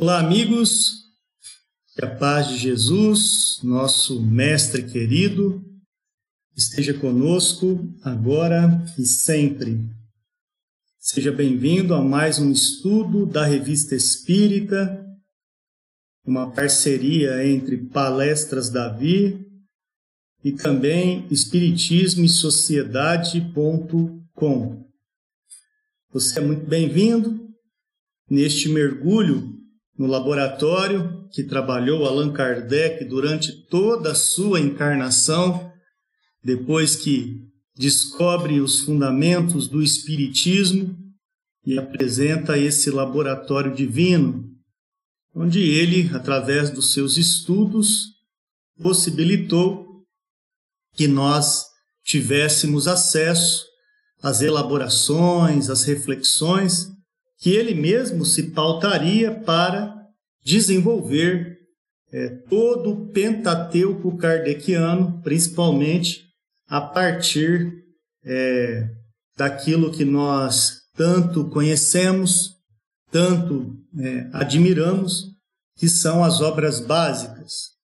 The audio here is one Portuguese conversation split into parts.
Olá, amigos. Que a paz de Jesus, nosso Mestre querido, esteja conosco agora e sempre. Seja bem-vindo a mais um estudo da Revista Espírita, uma parceria entre Palestras Davi e também Espiritismo e Sociedade.com. Você é muito bem-vindo neste mergulho no laboratório que trabalhou Allan Kardec durante toda a sua encarnação, depois que descobre os fundamentos do Espiritismo e apresenta esse laboratório divino, onde ele, através dos seus estudos, possibilitou que nós tivéssemos acesso às elaborações, às reflexões que ele mesmo se pautaria para desenvolver é, todo o Pentateuco kardeciano, principalmente a partir é, daquilo que nós tanto conhecemos, tanto é, admiramos, que são as obras básicas.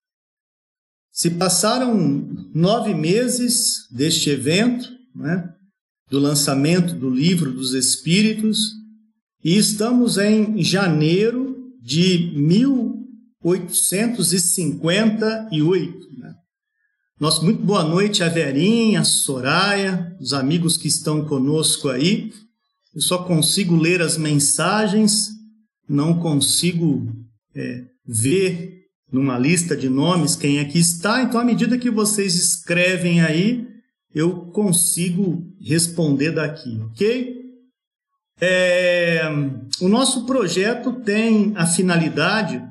Se passaram nove meses deste evento, né, do lançamento do Livro dos Espíritos, e estamos em janeiro de 1858. Né? Nosso muito boa noite a Verinha, a Soraya, os amigos que estão conosco aí. Eu só consigo ler as mensagens, não consigo é, ver numa lista de nomes quem aqui está. Então, à medida que vocês escrevem aí, eu consigo responder daqui, ok? É, o nosso projeto tem a finalidade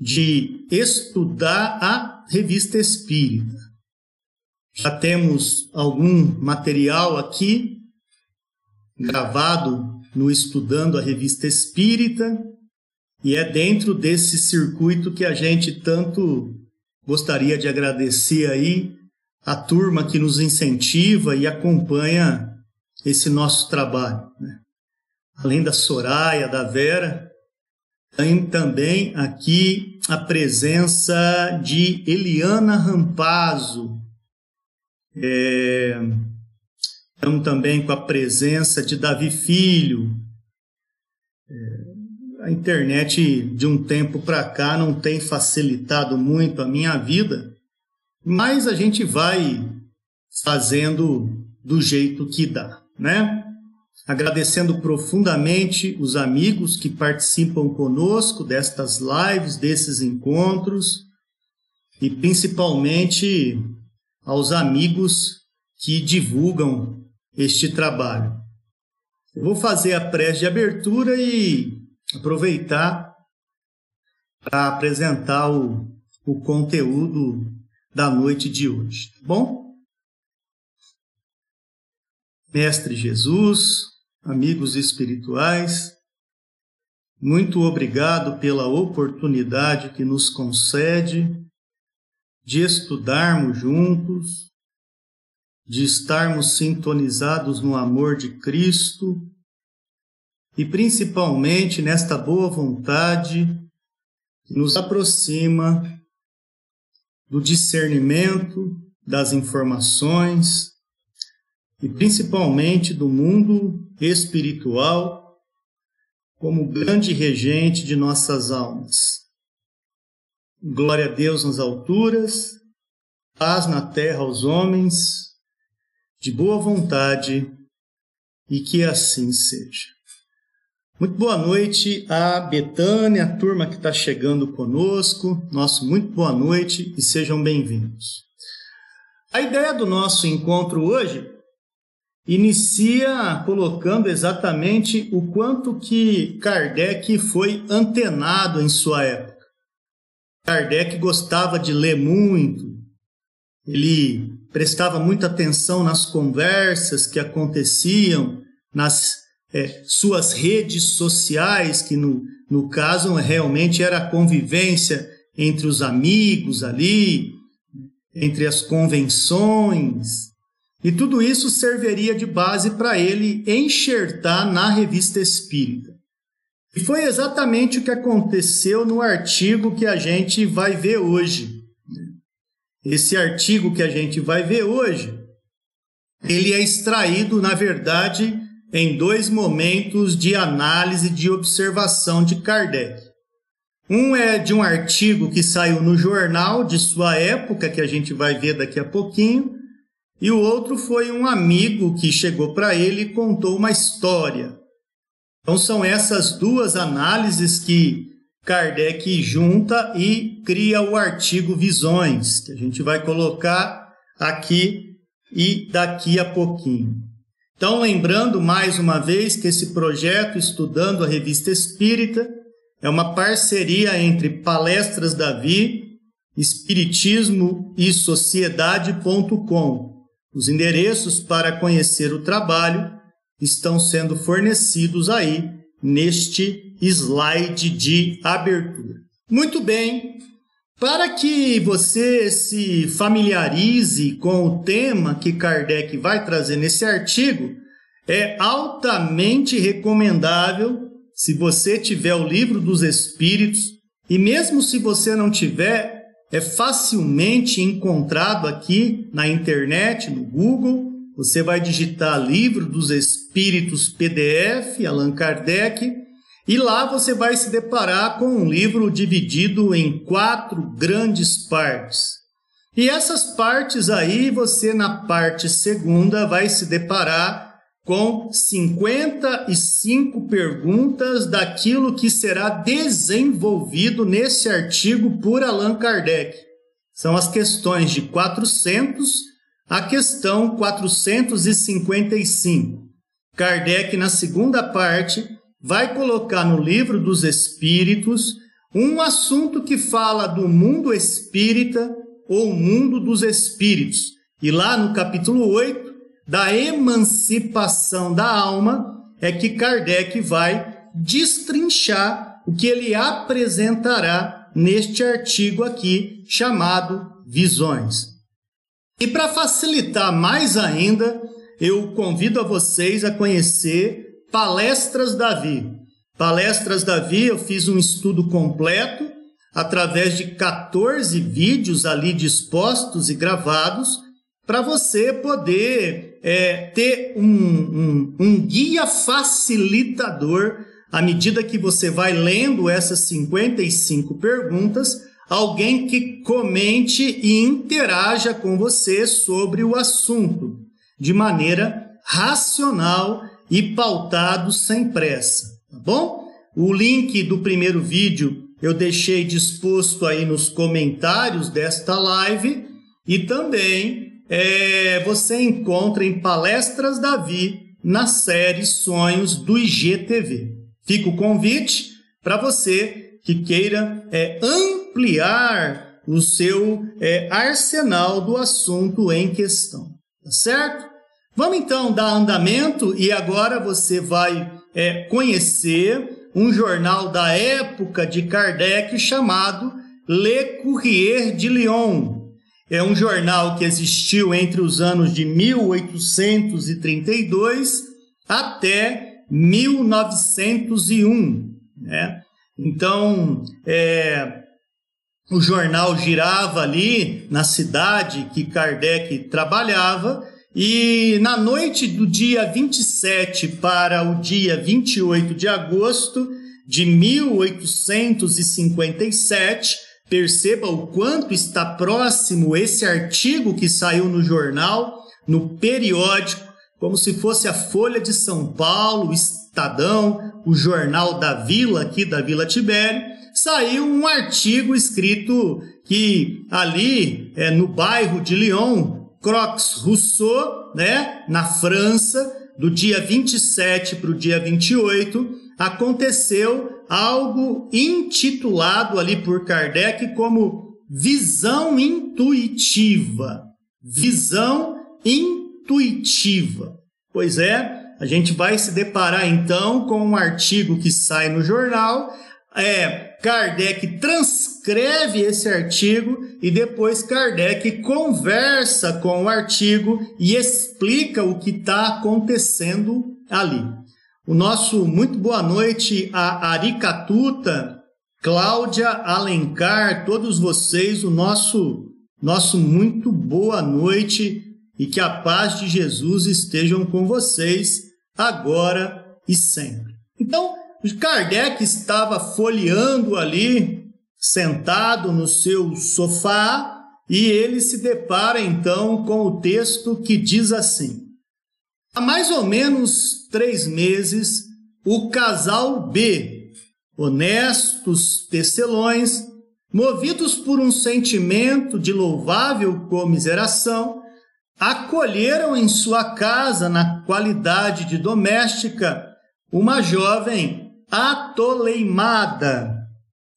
de estudar a revista espírita. Já temos algum material aqui gravado no Estudando a Revista Espírita, e é dentro desse circuito que a gente tanto gostaria de agradecer aí a turma que nos incentiva e acompanha esse nosso trabalho. Né? Além da Soraya, da Vera, tem também aqui a presença de Eliana Rampazzo. É, estamos também com a presença de Davi Filho. É, a internet de um tempo para cá não tem facilitado muito a minha vida, mas a gente vai fazendo do jeito que dá né? Agradecendo profundamente os amigos que participam conosco destas lives, desses encontros, e principalmente aos amigos que divulgam este trabalho. Eu vou fazer a prece de abertura e aproveitar para apresentar o, o conteúdo da noite de hoje, tá bom? Mestre Jesus, amigos espirituais, muito obrigado pela oportunidade que nos concede de estudarmos juntos, de estarmos sintonizados no amor de Cristo e principalmente nesta boa vontade que nos aproxima do discernimento das informações e principalmente do mundo espiritual como grande regente de nossas almas. Glória a Deus nas alturas, paz na terra aos homens, de boa vontade, e que assim seja. Muito boa noite a Betânia, a turma que está chegando conosco. Nosso muito boa noite e sejam bem-vindos. A ideia do nosso encontro hoje inicia colocando exatamente o quanto que Kardec foi antenado em sua época. Kardec gostava de ler muito, ele prestava muita atenção nas conversas que aconteciam nas é, suas redes sociais, que no, no caso realmente era a convivência entre os amigos ali, entre as convenções, e tudo isso serviria de base para ele enxertar na revista espírita. E foi exatamente o que aconteceu no artigo que a gente vai ver hoje. Esse artigo que a gente vai ver hoje, ele é extraído, na verdade, em dois momentos de análise de observação de Kardec. Um é de um artigo que saiu no jornal de sua época, que a gente vai ver daqui a pouquinho, e o outro foi um amigo que chegou para ele e contou uma história. Então são essas duas análises que Kardec junta e cria o artigo Visões, que a gente vai colocar aqui e daqui a pouquinho. Então, lembrando mais uma vez que esse projeto Estudando a Revista Espírita é uma parceria entre Palestras Davi, Espiritismo e Sociedade.com. Os endereços para conhecer o trabalho estão sendo fornecidos aí neste slide de abertura. Muito bem, para que você se familiarize com o tema que Kardec vai trazer nesse artigo, é altamente recomendável, se você tiver o livro dos Espíritos, e mesmo se você não tiver, é facilmente encontrado aqui na internet, no Google, você vai digitar Livro dos Espíritos PDF, Allan Kardec, e lá você vai se deparar com um livro dividido em quatro grandes partes. E essas partes aí, você na parte segunda vai se deparar com 55 perguntas daquilo que será desenvolvido nesse artigo por Allan Kardec. São as questões de 400 a questão 455. Kardec, na segunda parte, vai colocar no livro dos Espíritos um assunto que fala do mundo espírita ou mundo dos espíritos. E lá no capítulo 8, da emancipação da alma, é que Kardec vai destrinchar o que ele apresentará neste artigo aqui chamado Visões. E para facilitar mais ainda, eu convido a vocês a conhecer Palestras Davi. Palestras Davi, eu fiz um estudo completo através de 14 vídeos ali dispostos e gravados para você poder é, ter um, um, um guia facilitador à medida que você vai lendo essas 55 perguntas alguém que comente e interaja com você sobre o assunto, de maneira racional e pautado sem pressa, tá bom? O link do primeiro vídeo eu deixei disposto aí nos comentários desta live e também é, você encontra em Palestras Davi na série Sonhos do IGTV. Fica o convite para você que queira é, ampliar o seu é, arsenal do assunto em questão. Tá certo? Vamos então dar andamento e agora você vai é, conhecer um jornal da época de Kardec chamado Le Courrier de Lyon. É um jornal que existiu entre os anos de 1832 até 1901. Né? Então, é, o jornal girava ali na cidade que Kardec trabalhava, e na noite do dia 27 para o dia 28 de agosto de 1857, perceba o quanto está próximo esse artigo que saiu no jornal, no periódico, como se fosse a Folha de São Paulo, Estadão, o Jornal da Vila, aqui da Vila Tibério, saiu um artigo escrito que ali, é, no bairro de Lyon, Croix Rousseau, né, na França, do dia 27 para o dia 28, aconteceu algo intitulado ali por Kardec como visão intuitiva. Visão intuitiva. Pois é, a gente vai se deparar então com um artigo que sai no jornal. É, Kardec transcreve esse artigo e depois Kardec conversa com o artigo e explica o que está acontecendo ali. O nosso muito boa noite a Aricatuta, Cláudia Alencar, todos vocês, o nosso nosso muito boa noite e que a paz de Jesus estejam com vocês agora e sempre. Então, Kardec estava folheando ali, sentado no seu sofá, e ele se depara então com o texto que diz assim: Há mais ou menos três meses, o casal B, honestos tecelões, movidos por um sentimento de louvável comiseração, acolheram em sua casa, na qualidade de doméstica, uma jovem atoleimada.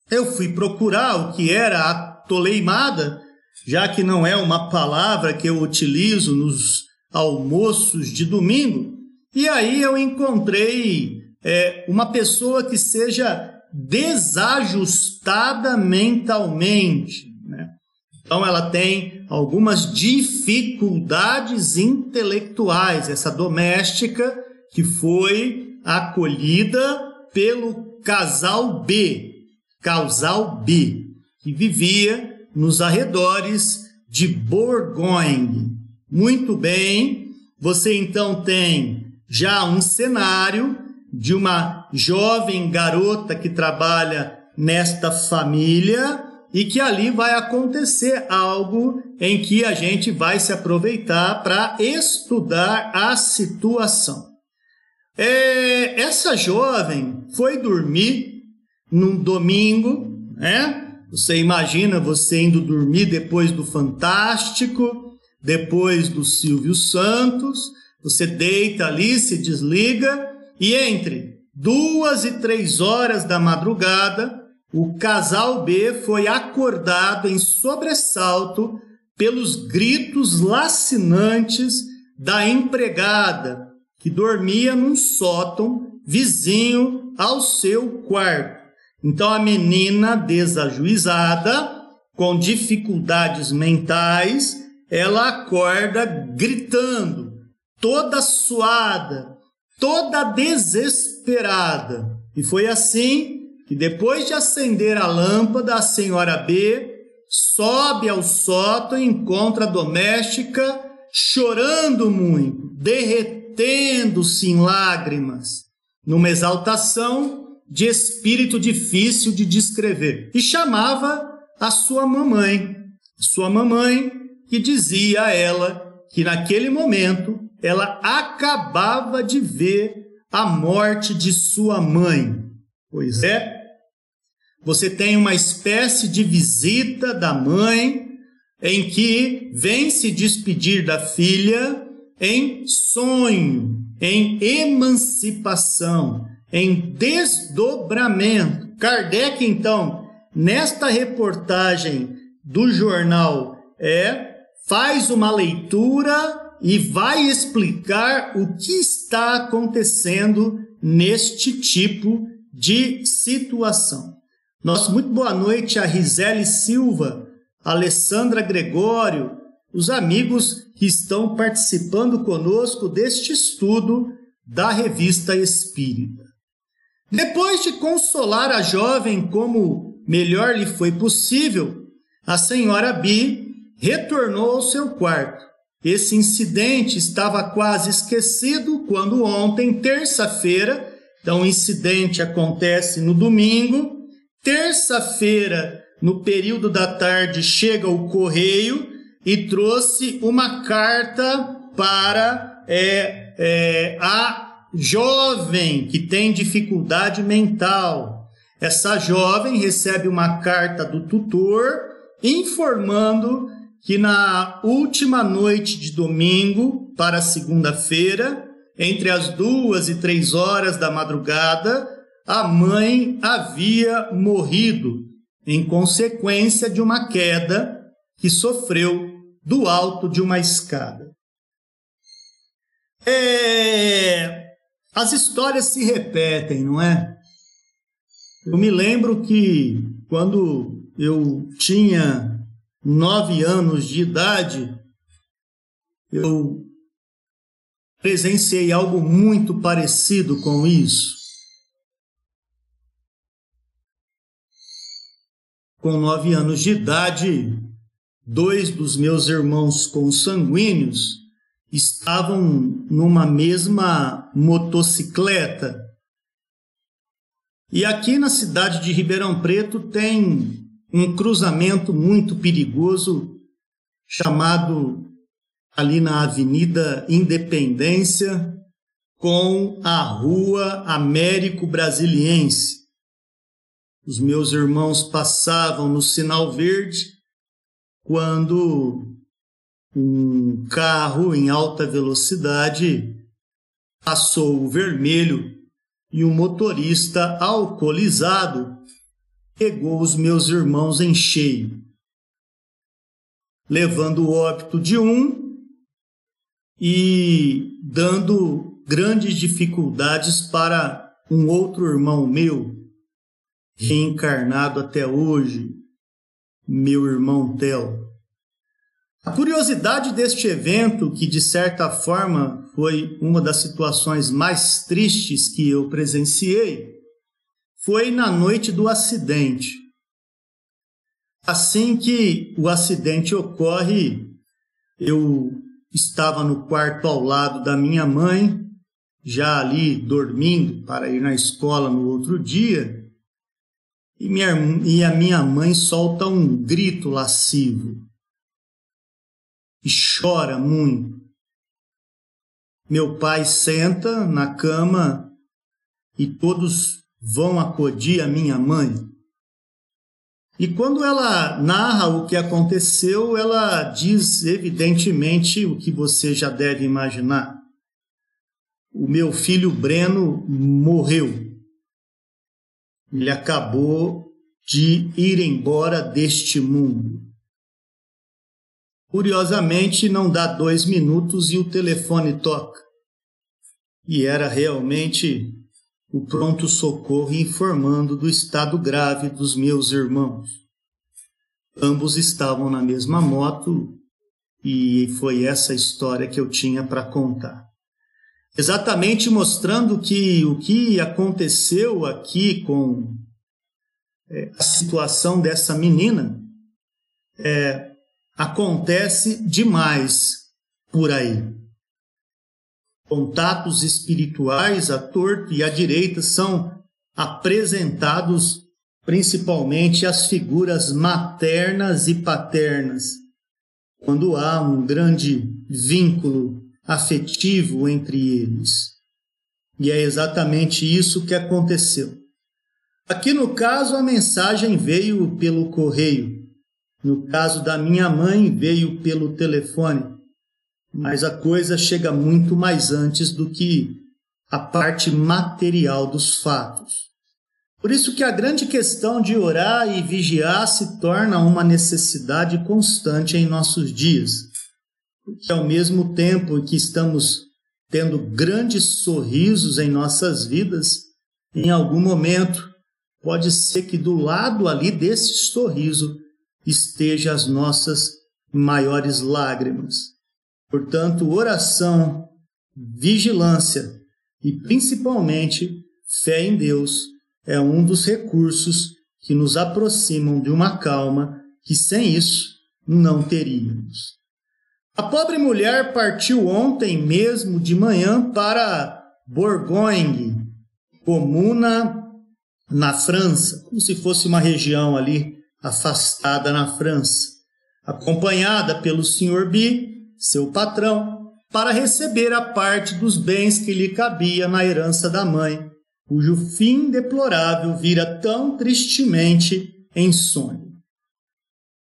Eu fui procurar o que era atoleimada, já que não é uma palavra que eu utilizo nos almoços de domingo, e aí eu encontrei é, uma pessoa que seja desajustada mentalmente. Né? Então, ela tem algumas dificuldades intelectuais, essa doméstica que foi acolhida pelo casal B, casal B, que vivia nos arredores de Bourgogne. Muito bem, você então tem já um cenário de uma jovem garota que trabalha nesta família e que ali vai acontecer algo em que a gente vai se aproveitar para estudar a situação. É, essa jovem foi dormir num domingo, né? Você imagina você indo dormir depois do Fantástico, depois do Silvio Santos, você deita ali, se desliga e entre duas e três horas da madrugada, o casal B foi acordado em sobressalto pelos gritos lacinantes da empregada, que dormia num sótão vizinho ao seu quarto. Então a menina desajuizada, com dificuldades mentais, ela acorda gritando, toda suada, toda desesperada. E foi assim que depois de acender a lâmpada, a senhora B sobe ao sótão e encontra a doméstica chorando muito, derretendo-se em lágrimas, numa exaltação de espírito difícil de descrever. E chamava a sua mamãe, sua mamãe que dizia a ela que naquele momento ela acabava de ver a morte de sua mãe. Pois é, você tem uma espécie de visita da mãe em que vem se despedir da filha em sonho, em emancipação, em desdobramento. Kardec, então, nesta reportagem do jornal é faz uma leitura e vai explicar o que está acontecendo neste tipo de situação. Nosso muito boa noite a Risele Silva, Alessandra Gregório, os amigos que estão participando conosco deste estudo da Revista Espírita. Depois de consolar a jovem como melhor lhe foi possível, a senhora Bi retornou ao seu quarto. Esse incidente estava quase esquecido quando ontem, terça-feira, então o incidente acontece no domingo, terça-feira, no período da tarde, chega o correio e trouxe uma carta para é, é, a jovem que tem dificuldade mental. Essa jovem recebe uma carta do tutor informando que na última noite de domingo para segunda-feira, entre as duas e três horas da madrugada, a mãe havia morrido em consequência de uma queda que sofreu do alto de uma escada. É... As histórias se repetem, não é? Eu me lembro que quando eu tinha nove anos de idade, eu presenciei algo muito parecido com isso. Com nove anos de idade, dois dos meus irmãos consanguíneos estavam numa mesma motocicleta. E aqui na cidade de Ribeirão Preto tem um cruzamento muito perigoso chamado ali na Avenida Independência com a Rua Américo Brasiliense. Os meus irmãos passavam no sinal verde quando um carro em alta velocidade passou o vermelho e o motorista alcoolizado pegou os meus irmãos em cheio, levando o óbito de um e dando grandes dificuldades para um outro irmão meu, reencarnado até hoje, meu irmão Theo. A curiosidade deste evento, que de certa forma foi uma das situações mais tristes que eu presenciei, foi na noite do acidente. Assim que o acidente ocorre, eu estava no quarto ao lado da minha mãe, já ali dormindo para ir na escola no outro dia, e, minha, e a minha mãe solta um grito lascivo e chora muito. Meu pai senta na cama e todos vão acudir a minha mãe. E quando ela narra o que aconteceu, ela diz evidentemente o que você já deve imaginar. O meu filho Breno morreu. Ele acabou de ir embora deste mundo. Curiosamente, não dá dois minutos e o telefone toca. E era realmente o pronto-socorro informando do estado grave dos meus irmãos. Ambos estavam na mesma moto e foi essa história que eu tinha para contar. Exatamente mostrando que o que aconteceu aqui com é, a situação dessa menina é, acontece demais por aí. Contatos espirituais à torto e à direita são apresentados principalmente as figuras maternas e paternas, quando há um grande vínculo afetivo entre eles. E é exatamente isso que aconteceu. Aqui no caso, a mensagem veio pelo correio, no caso da minha mãe, veio pelo telefone, mas a coisa chega muito mais antes do que a parte material dos fatos. Por isso que a grande questão de orar e vigiar se torna uma necessidade constante em nossos dias. Porque ao mesmo tempo que estamos tendo grandes sorrisos em nossas vidas, em algum momento pode ser que do lado ali desse sorriso esteja as nossas maiores lágrimas. Portanto, oração, vigilância e principalmente fé em Deus é um dos recursos que nos aproximam de uma calma que sem isso não teríamos. A pobre mulher partiu ontem mesmo de manhã para Bourgogne, comuna na França, como se fosse uma região ali afastada na França, acompanhada pelo Sr. B, seu patrão, para receber a parte dos bens que lhe cabia na herança da mãe, cujo fim deplorável vira tão tristemente em sonho.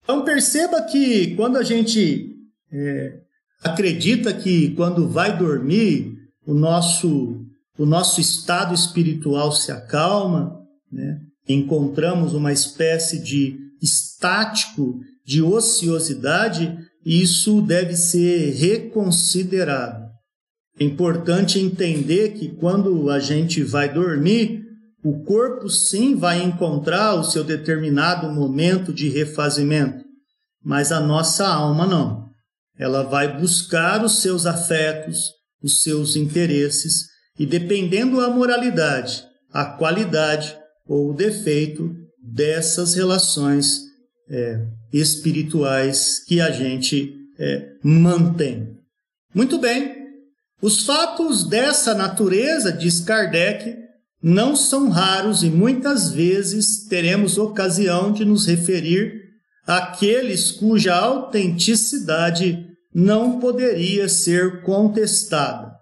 Então perceba que quando a gente é, acredita que quando vai dormir o nosso o nosso estado espiritual se acalma, né? encontramos uma espécie de estático, de ociosidade, isso deve ser reconsiderado. É importante entender que quando a gente vai dormir, o corpo sim vai encontrar o seu determinado momento de refazimento, mas a nossa alma não. Ela vai buscar os seus afetos, os seus interesses e dependendo a moralidade, a qualidade ou o defeito dessas relações é, espirituais que a gente é, mantém. Muito bem, os fatos dessa natureza, diz Kardec, não são raros e muitas vezes teremos ocasião de nos referir àqueles cuja autenticidade não poderia ser contestada.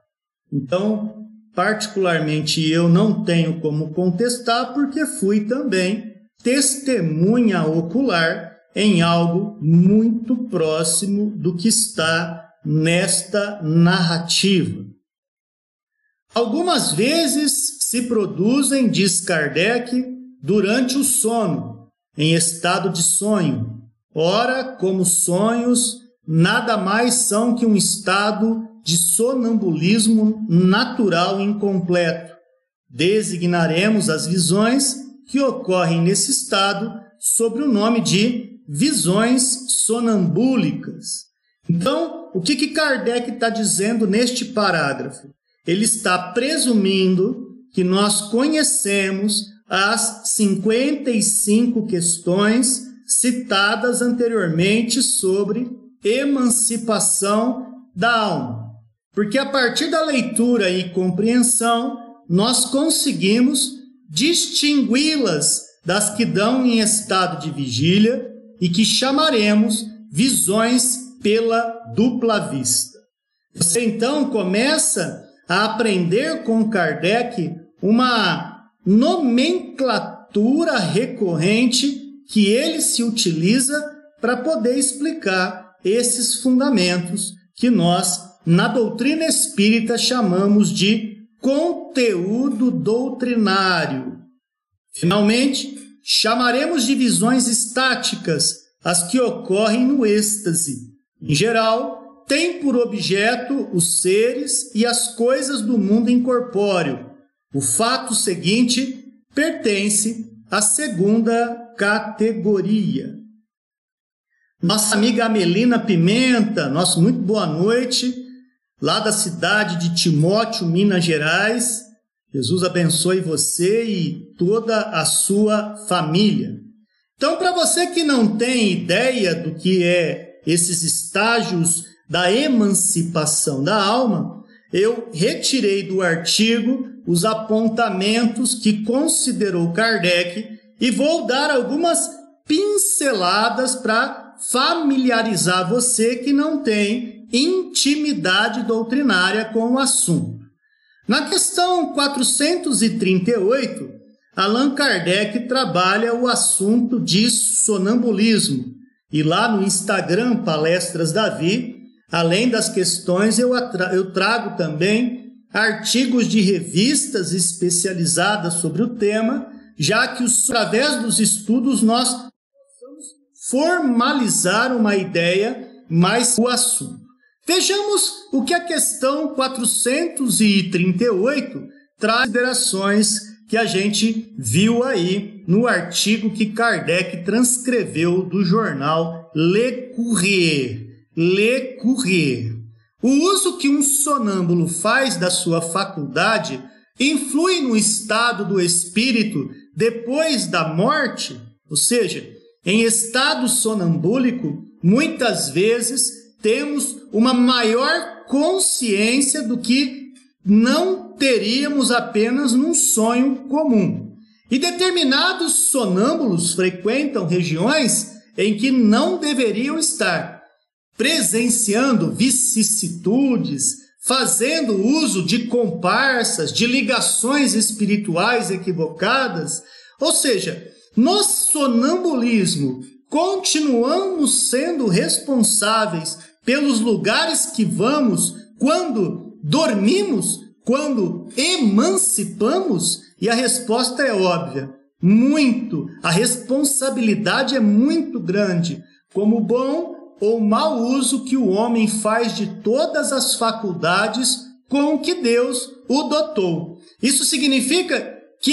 Então, particularmente eu não tenho como contestar porque fui também testemunha ocular em algo muito próximo do que está nesta narrativa. Algumas vezes se produzem, diz Kardec, durante o sono, em estado de sonho. Ora, como sonhos, nada mais são que um estado de sonambulismo natural incompleto. Designaremos as visões que ocorrem nesse estado sob o nome de visões sonambúlicas. Então, o que, que Kardec está dizendo neste parágrafo? Ele está presumindo que nós conhecemos as 55 questões citadas anteriormente sobre emancipação da alma. Porque a partir da leitura e compreensão, nós conseguimos distingui-las das que dão em estado de vigília e que chamaremos visões pela dupla vista. Você então começa a aprender com Kardec uma nomenclatura recorrente que ele se utiliza para poder explicar esses fundamentos que nós, na doutrina espírita, chamamos de conteúdo doutrinário. Finalmente, chamaremos de visões estáticas as que ocorrem no êxtase. Em geral, tem por objeto os seres e as coisas do mundo incorpóreo. O fato seguinte pertence à segunda categoria. Nossa amiga Amelina Pimenta, nosso muito boa noite, lá da cidade de Timóteo, Minas Gerais. Jesus abençoe você e toda a sua família. Então, para você que não tem ideia do que é esses estágios da emancipação da alma, eu retirei do artigo os apontamentos que considerou Kardec e vou dar algumas pinceladas para familiarizar você que não tem intimidade doutrinária com o assunto. Na questão 438, Allan Kardec trabalha o assunto de sonambulismo. E lá no Instagram, Palestras Davi, além das questões, eu, eu trago também artigos de revistas especializadas sobre o tema, já que através dos estudos nós formalizar uma ideia mais o assunto. Vejamos o que a questão 438 traz considerações que a gente viu aí no artigo que Kardec transcreveu do jornal Le Courrier. Le Courrier. O uso que um sonâmbulo faz da sua faculdade influi no estado do espírito depois da morte? Ou seja, em estado sonambúlico, muitas vezes temos uma maior consciência do que não teríamos apenas num sonho comum. E determinados sonâmbulos frequentam regiões em que não deveriam estar, presenciando vicissitudes, fazendo uso de comparsas, de ligações espirituais equivocadas. Ou seja, no sonambulismo, continuamos sendo responsáveis pelos lugares que vamos quando dormimos quando emancipamos? E a resposta é óbvia: muito. A responsabilidade é muito grande, como bom ou mau uso que o homem faz de todas as faculdades com que Deus o dotou. Isso significa que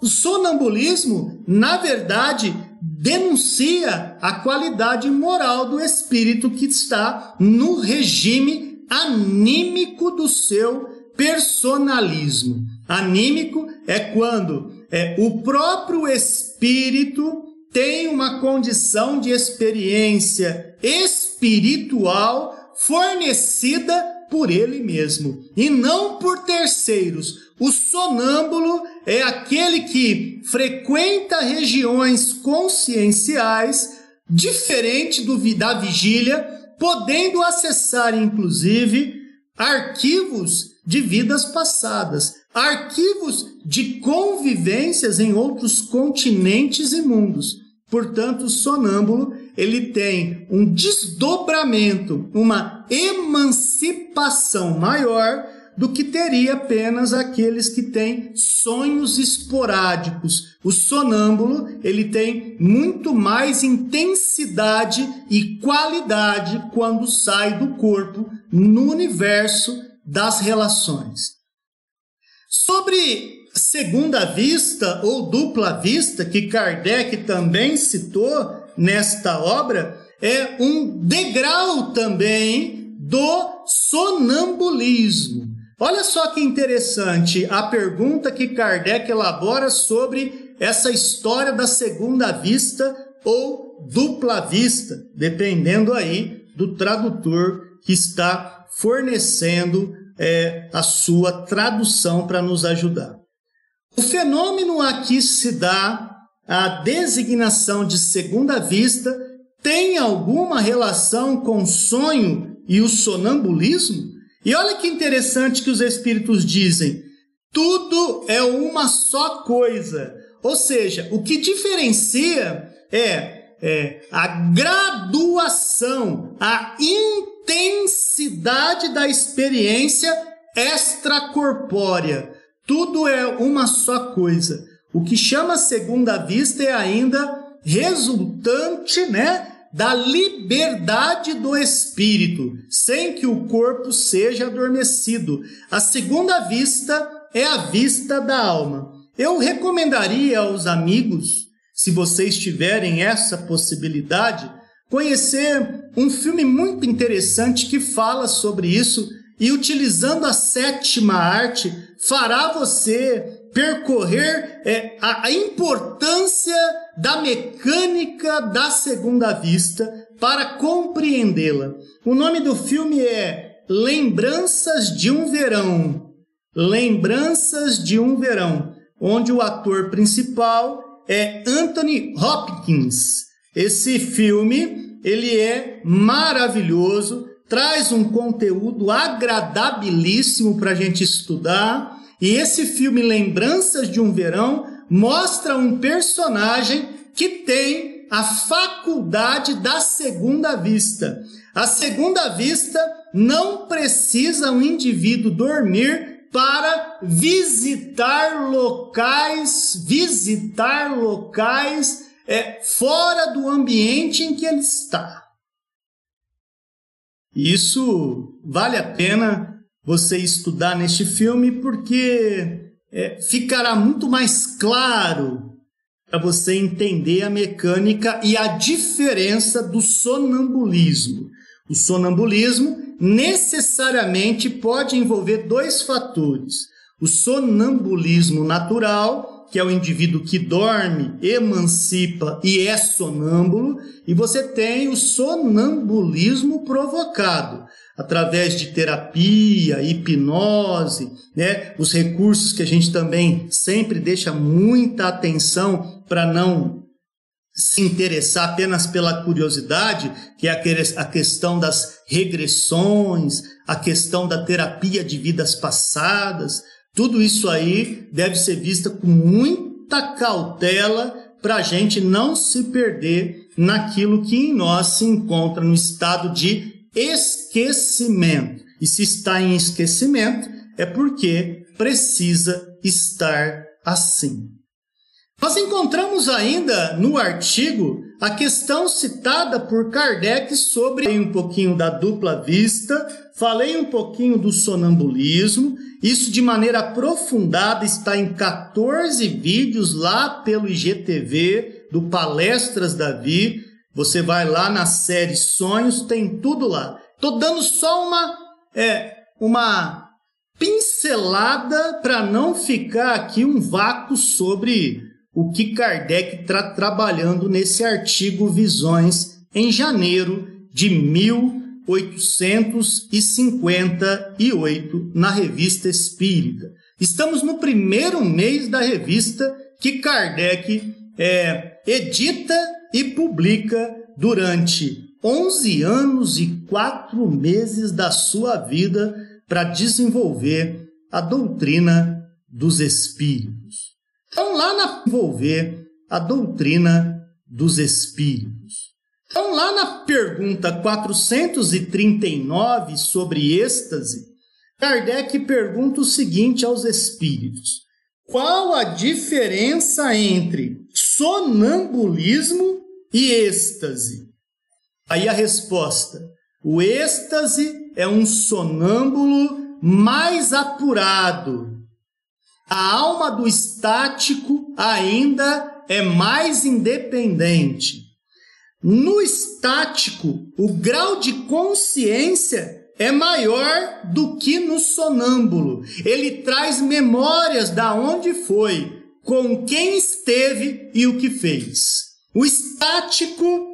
o sonambulismo, na verdade, denuncia a qualidade moral do espírito que está no regime anímico do seu personalismo. Anímico é quando é, o próprio espírito tem uma condição de experiência espiritual fornecida por ele mesmo e não por terceiros. O sonâmbulo é aquele que frequenta regiões conscienciais diferente do da vigília, podendo acessar inclusive arquivos de vidas passadas, arquivos de convivências em outros continentes e mundos. Portanto, o sonâmbulo ele tem um desdobramento, uma emancipação maior do que teria apenas aqueles que têm sonhos esporádicos. O sonâmbulo, ele tem muito mais intensidade e qualidade quando sai do corpo no universo das relações. Sobre segunda vista ou dupla vista, que Kardec também citou nesta obra, é um degrau também do sonambulismo. Olha só que interessante a pergunta que Kardec elabora sobre essa história da segunda vista ou dupla vista, dependendo aí do tradutor que está fornecendo é, a sua tradução para nos ajudar. O fenômeno aqui se dá, a designação de segunda vista, tem alguma relação com sonho e o sonambulismo? E olha que interessante que os espíritos dizem: tudo é uma só coisa. Ou seja, o que diferencia é, é a graduação, a intensidade da experiência extracorpórea. Tudo é uma só coisa. O que chama segunda vista é ainda resultante, né, da liberdade do espírito, sem que o corpo seja adormecido. A segunda vista é a vista da alma. Eu recomendaria aos amigos, se vocês tiverem essa possibilidade, conhecer um filme muito interessante que fala sobre isso e utilizando a sétima arte fará você percorrer é, a, a importância da mecânica da segunda vista para compreendê-la. O nome do filme é Lembranças de um Verão. Lembranças de um Verão, onde o ator principal é Anthony Hopkins. Esse filme, ele é maravilhoso, traz um conteúdo agradabilíssimo para a gente estudar e esse filme Lembranças de um Verão mostra um personagem que tem a faculdade da segunda vista. A segunda vista não precisa um indivíduo dormir para visitar locais, visitar locais é, fora do ambiente em que ele está. Isso vale a pena você estudar neste filme, porque é, ficará muito mais claro para você entender a mecânica e a diferença do sonambulismo. O sonambulismo necessariamente pode envolver dois fatores: o sonambulismo natural, que é o indivíduo que dorme, emancipa e é sonâmbulo, e você tem o sonambulismo provocado através de terapia, hipnose, né? Os recursos que a gente também sempre deixa muita atenção para não se interessar apenas pela curiosidade, que é a questão das regressões, a questão da terapia de vidas passadas, tudo isso aí deve ser vista com muita cautela para a gente não se perder naquilo que em nós se encontra no estado de esquecimento. E se está em esquecimento, é porque precisa estar assim. Nós encontramos ainda no artigo a questão citada por Kardec sobre um pouquinho da dupla vista, falei um pouquinho do sonambulismo. Isso de maneira aprofundada está em 14 vídeos lá pelo IGTV do Palestras Davi. Você vai lá na série Sonhos, tem tudo lá. Tô dando só uma é uma pincelada para não ficar aqui um vácuo sobre o que Kardec está trabalhando nesse artigo Visões em janeiro de 1858 na Revista Espírita. Estamos no primeiro mês da revista que Kardec é, edita e publica durante 11 anos e 4 meses da sua vida para desenvolver a doutrina dos espíritos. Então, lá na envolver a doutrina dos espíritos. Então, lá na pergunta 439 sobre êxtase, Kardec pergunta o seguinte aos espíritos: qual a diferença entre sonambulismo e êxtase? Aí a resposta: o êxtase é um sonâmbulo mais apurado. A alma do estático ainda é mais independente. No estático, o grau de consciência é maior do que no sonâmbulo. Ele traz memórias da onde foi, com quem esteve e o que fez. O estático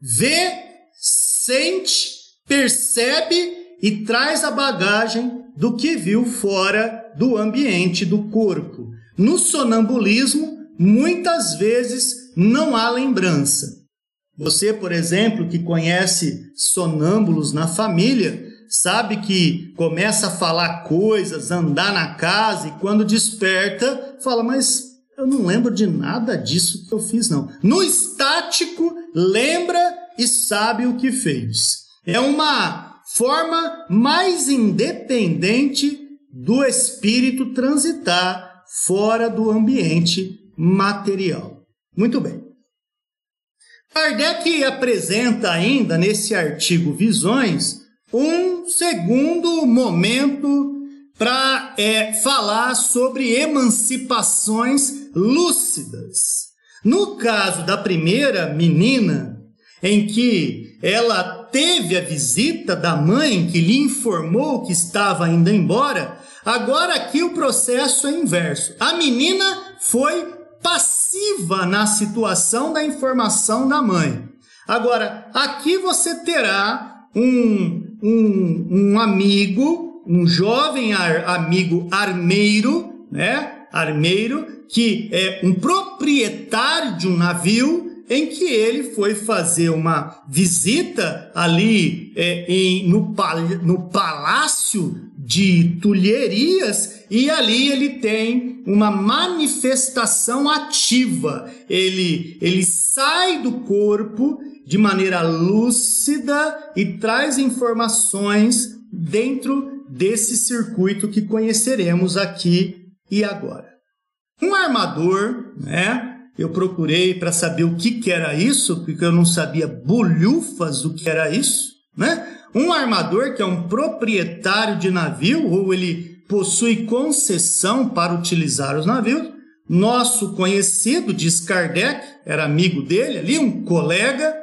vê, sente, percebe e traz a bagagem do que viu fora do ambiente do corpo. No sonambulismo, muitas vezes não há lembrança. Você, por exemplo, que conhece sonâmbulos na família, sabe que começa a falar coisas, andar na casa e quando desperta, fala, mas eu não lembro de nada disso que eu fiz, não. No estático, lembra e sabe o que fez. É uma forma mais independente do espírito transitar fora do ambiente material. Muito bem. Kardec apresenta ainda nesse artigo Visões um segundo momento para é, falar sobre emancipações lúcidas. No caso da primeira menina, em que ela teve a visita da mãe que lhe informou que estava indo embora, agora aqui o processo é inverso. A menina foi passiva na situação da informação da mãe. Agora, aqui você terá um, um, um amigo, um jovem ar, amigo armeiro, né? Armeiro, que é um proprietário de um navio em que ele foi fazer uma visita ali é, em, no, no palácio de Tulherias e ali ele tem uma manifestação ativa. Ele, ele sai do corpo de maneira lúcida e traz informações dentro desse circuito que conheceremos aqui e agora. Um armador, né? Eu procurei para saber o que, que era isso, porque eu não sabia bolhufas do que era isso, né? Um armador que é um proprietário de navio, ou ele possui concessão para utilizar os navios. Nosso conhecido, diz Kardec, era amigo dele ali, um colega,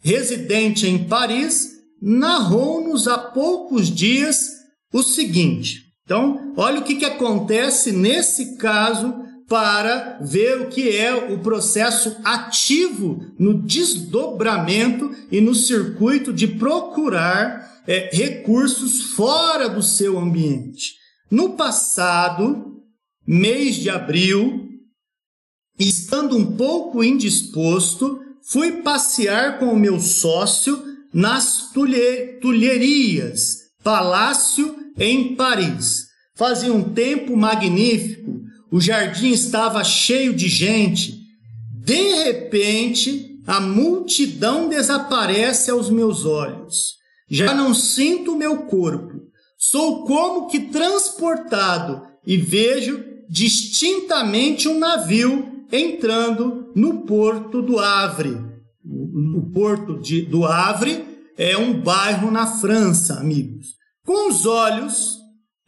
residente em Paris, narrou-nos há poucos dias o seguinte. Então, olha o que, que acontece nesse caso para ver o que é o processo ativo no desdobramento e no circuito de procurar é, recursos fora do seu ambiente. No passado, mês de abril, estando um pouco indisposto, fui passear com o meu sócio nas Tulherias, palácio em Paris. Fazia um tempo magnífico, o jardim estava cheio de gente. De repente, a multidão desaparece aos meus olhos. Já não sinto o meu corpo. Sou como que transportado e vejo distintamente um navio entrando no porto do Havre. O porto de, do Havre é um bairro na França, amigos. Com os olhos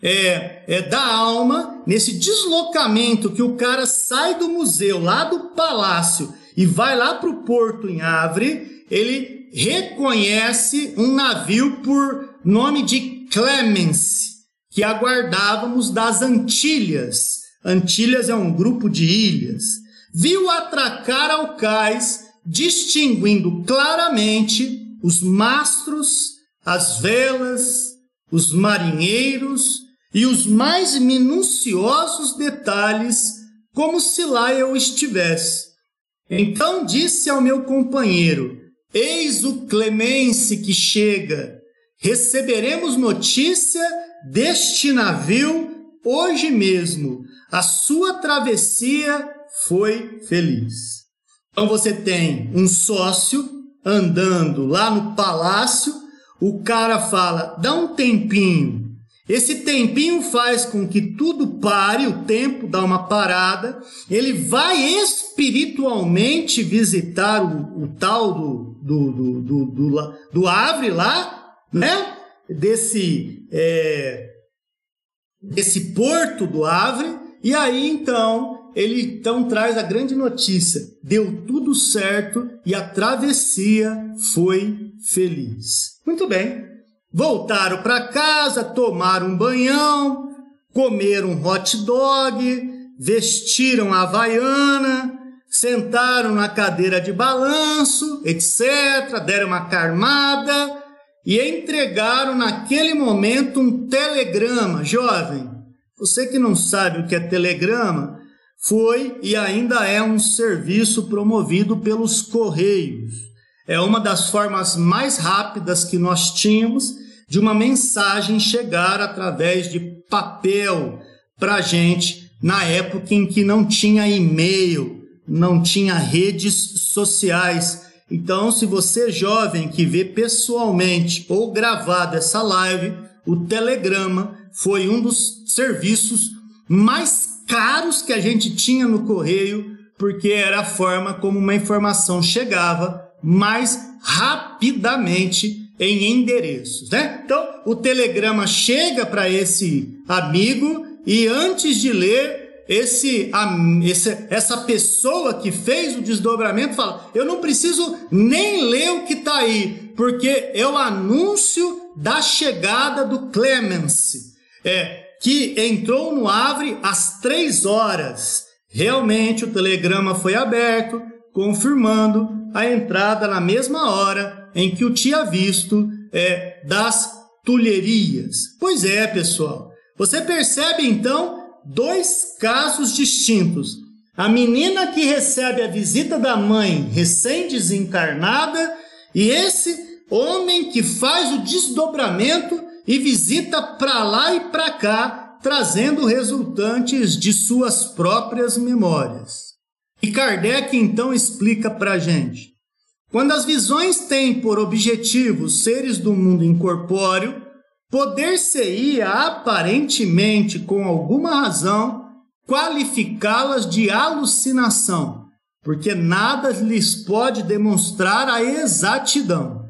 é, é, da alma, nesse deslocamento que o cara sai do museu, lá do palácio, e vai lá para o porto em Havre, ele reconhece um navio por nome de Clemens, que aguardávamos das Antilhas. Antilhas é um grupo de ilhas. Viu atracar ao cais, distinguindo claramente os mastros, as velas, os marinheiros e os mais minuciosos detalhes, como se lá eu estivesse. Então disse ao meu companheiro: Eis o Clemence que chega. Receberemos notícia deste navio hoje mesmo. A sua travessia foi feliz. Então você tem um sócio andando lá no palácio, o cara fala: dá um tempinho. Esse tempinho faz com que tudo pare, o tempo dá uma parada, ele vai espiritualmente visitar o, o tal do, do, do, do, do, do lá, né? Desse, é, desse porto do Avre, e aí então ele então traz a grande notícia: deu tudo certo e a travessia foi feliz. Muito bem. Voltaram para casa, tomaram um banhão, comeram um hot dog, vestiram a havaiana, sentaram na cadeira de balanço, etc., deram uma carmada e entregaram naquele momento um telegrama. Jovem, você que não sabe o que é telegrama, foi e ainda é um serviço promovido pelos Correios. É uma das formas mais rápidas que nós tínhamos de uma mensagem chegar através de papel para gente na época em que não tinha e-mail, não tinha redes sociais. Então, se você jovem que vê pessoalmente ou gravado essa live, o telegrama foi um dos serviços mais caros que a gente tinha no correio, porque era a forma como uma informação chegava mais rapidamente em endereços, né? Então, o telegrama chega para esse amigo e antes de ler, esse, esse, essa pessoa que fez o desdobramento fala: Eu não preciso nem ler o que está aí, porque é o anúncio da chegada do Clemence. É, que entrou no Avre às três horas. Realmente o telegrama foi aberto, confirmando a entrada na mesma hora em que o tinha visto é, das tulherias. Pois é, pessoal. Você percebe então dois casos distintos. A menina que recebe a visita da mãe recém-desencarnada e esse homem que faz o desdobramento e visita para lá e para cá, trazendo resultantes de suas próprias memórias. E Kardec então explica para a gente: quando as visões têm por objetivo seres do mundo incorpóreo, poder-se-ia aparentemente, com alguma razão, qualificá-las de alucinação, porque nada lhes pode demonstrar a exatidão.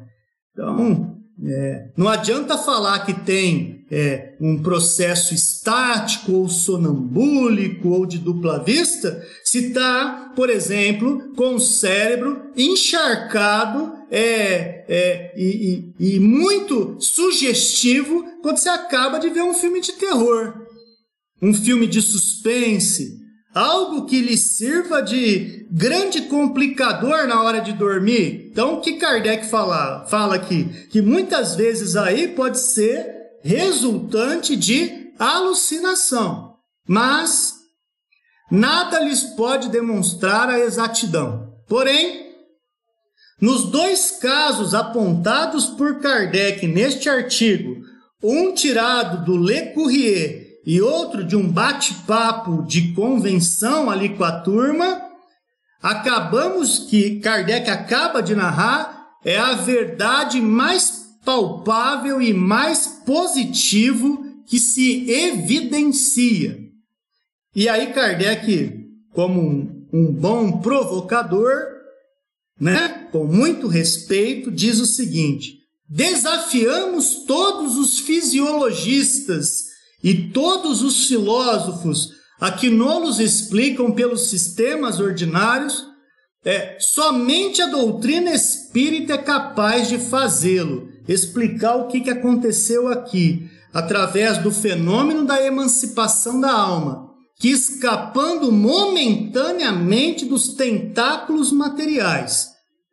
Então, é, não adianta falar que tem é, um processo estático ou sonambúlico ou de dupla vista se está, por exemplo, com o cérebro encharcado é, é, e, e, e muito sugestivo quando você acaba de ver um filme de terror, um filme de suspense, algo que lhe sirva de grande complicador na hora de dormir. Então, o que Kardec fala, fala aqui? Que muitas vezes aí pode ser resultante de alucinação, mas nada lhes pode demonstrar a exatidão. Porém, nos dois casos apontados por Kardec neste artigo, um tirado do Le Courrier e outro de um bate-papo de convenção ali com a turma, acabamos que Kardec acaba de narrar é a verdade mais palpável e mais positivo que se evidencia. E aí Kardec, como um, um bom provocador, né, com muito respeito, diz o seguinte: desafiamos todos os fisiologistas e todos os filósofos a nolos explicam pelos sistemas ordinários, é, somente a doutrina espírita é capaz de fazê-lo, explicar o que, que aconteceu aqui. através do fenômeno da emancipação da alma, que escapando momentaneamente dos tentáculos materiais,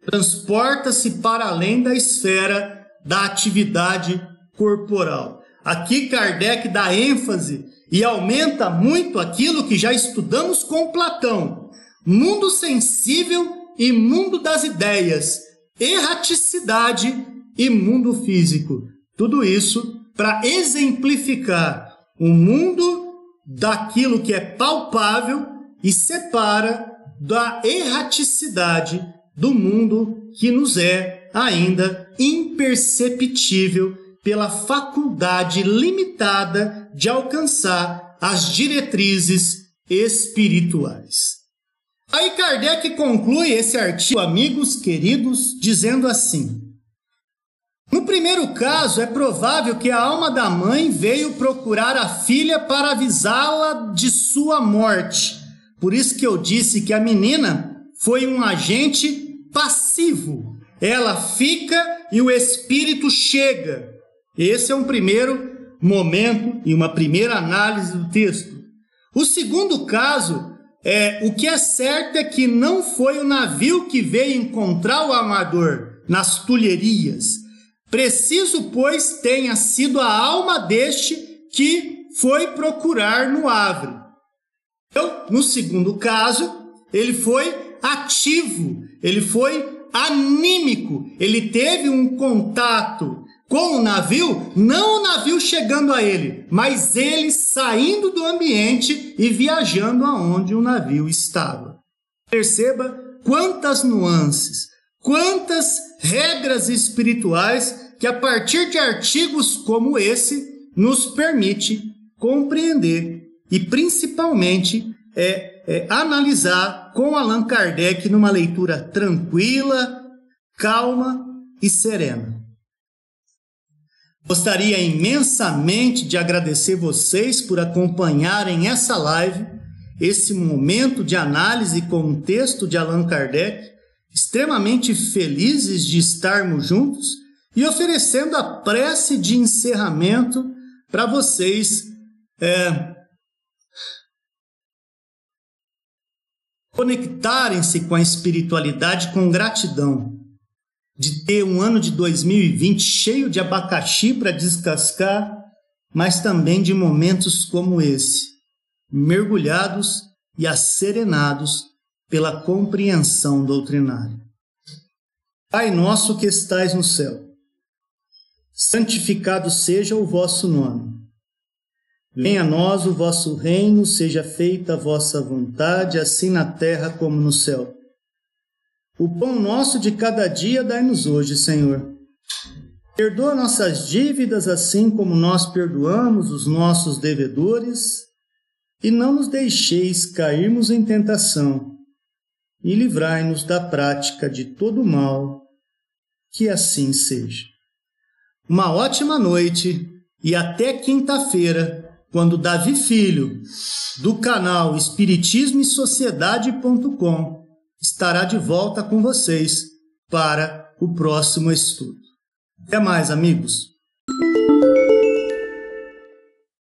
transporta-se para além da esfera da atividade corporal. Aqui Kardec dá ênfase e aumenta muito aquilo que já estudamos com Platão: mundo sensível e mundo das ideias, erraticidade e mundo físico. Tudo isso para exemplificar o mundo daquilo que é palpável e separa da erraticidade do mundo que nos é ainda imperceptível pela faculdade limitada de alcançar as diretrizes espirituais. Aí Kardec conclui esse artigo, amigos queridos, dizendo assim: No primeiro caso, é provável que a alma da mãe veio procurar a filha para avisá-la de sua morte. Por isso que eu disse que a menina foi um agente passivo. Ela fica e o espírito chega. Esse é um primeiro momento e uma primeira análise do texto. O segundo caso é o que é certo é que não foi o navio que veio encontrar o amador nas tulherias. Preciso, pois, tenha sido a alma deste que foi procurar no Avre. Então, no segundo caso, ele foi ativo, ele foi anímico, ele teve um contato com o navio, não o navio chegando a ele, mas ele saindo do ambiente e viajando aonde o navio estava. Perceba quantas nuances, quantas regras espirituais que a partir de artigos como esse nos permite compreender e principalmente é, é analisar com Allan Kardec numa leitura tranquila, calma e serena. Gostaria imensamente de agradecer vocês por acompanharem essa live, esse momento de análise com o texto de Allan Kardec, extremamente felizes de estarmos juntos e oferecendo a prece de encerramento para vocês é, conectarem-se com a espiritualidade com gratidão de ter um ano de 2020 cheio de abacaxi para descascar, mas também de momentos como esse, mergulhados e acerenados pela compreensão doutrinária. Pai nosso que estais no céu, santificado seja o vosso nome. Venha a nós o vosso reino, seja feita a vossa vontade, assim na terra como no céu. O pão nosso de cada dia dai-nos hoje, Senhor. Perdoa nossas dívidas, assim como nós perdoamos os nossos devedores, e não nos deixeis cairmos em tentação, e livrai-nos da prática de todo mal, que assim seja. Uma ótima noite e até quinta-feira, quando Davi Filho, do canal Espiritismo e Sociedade.com, estará de volta com vocês para o próximo estudo. Até mais, amigos!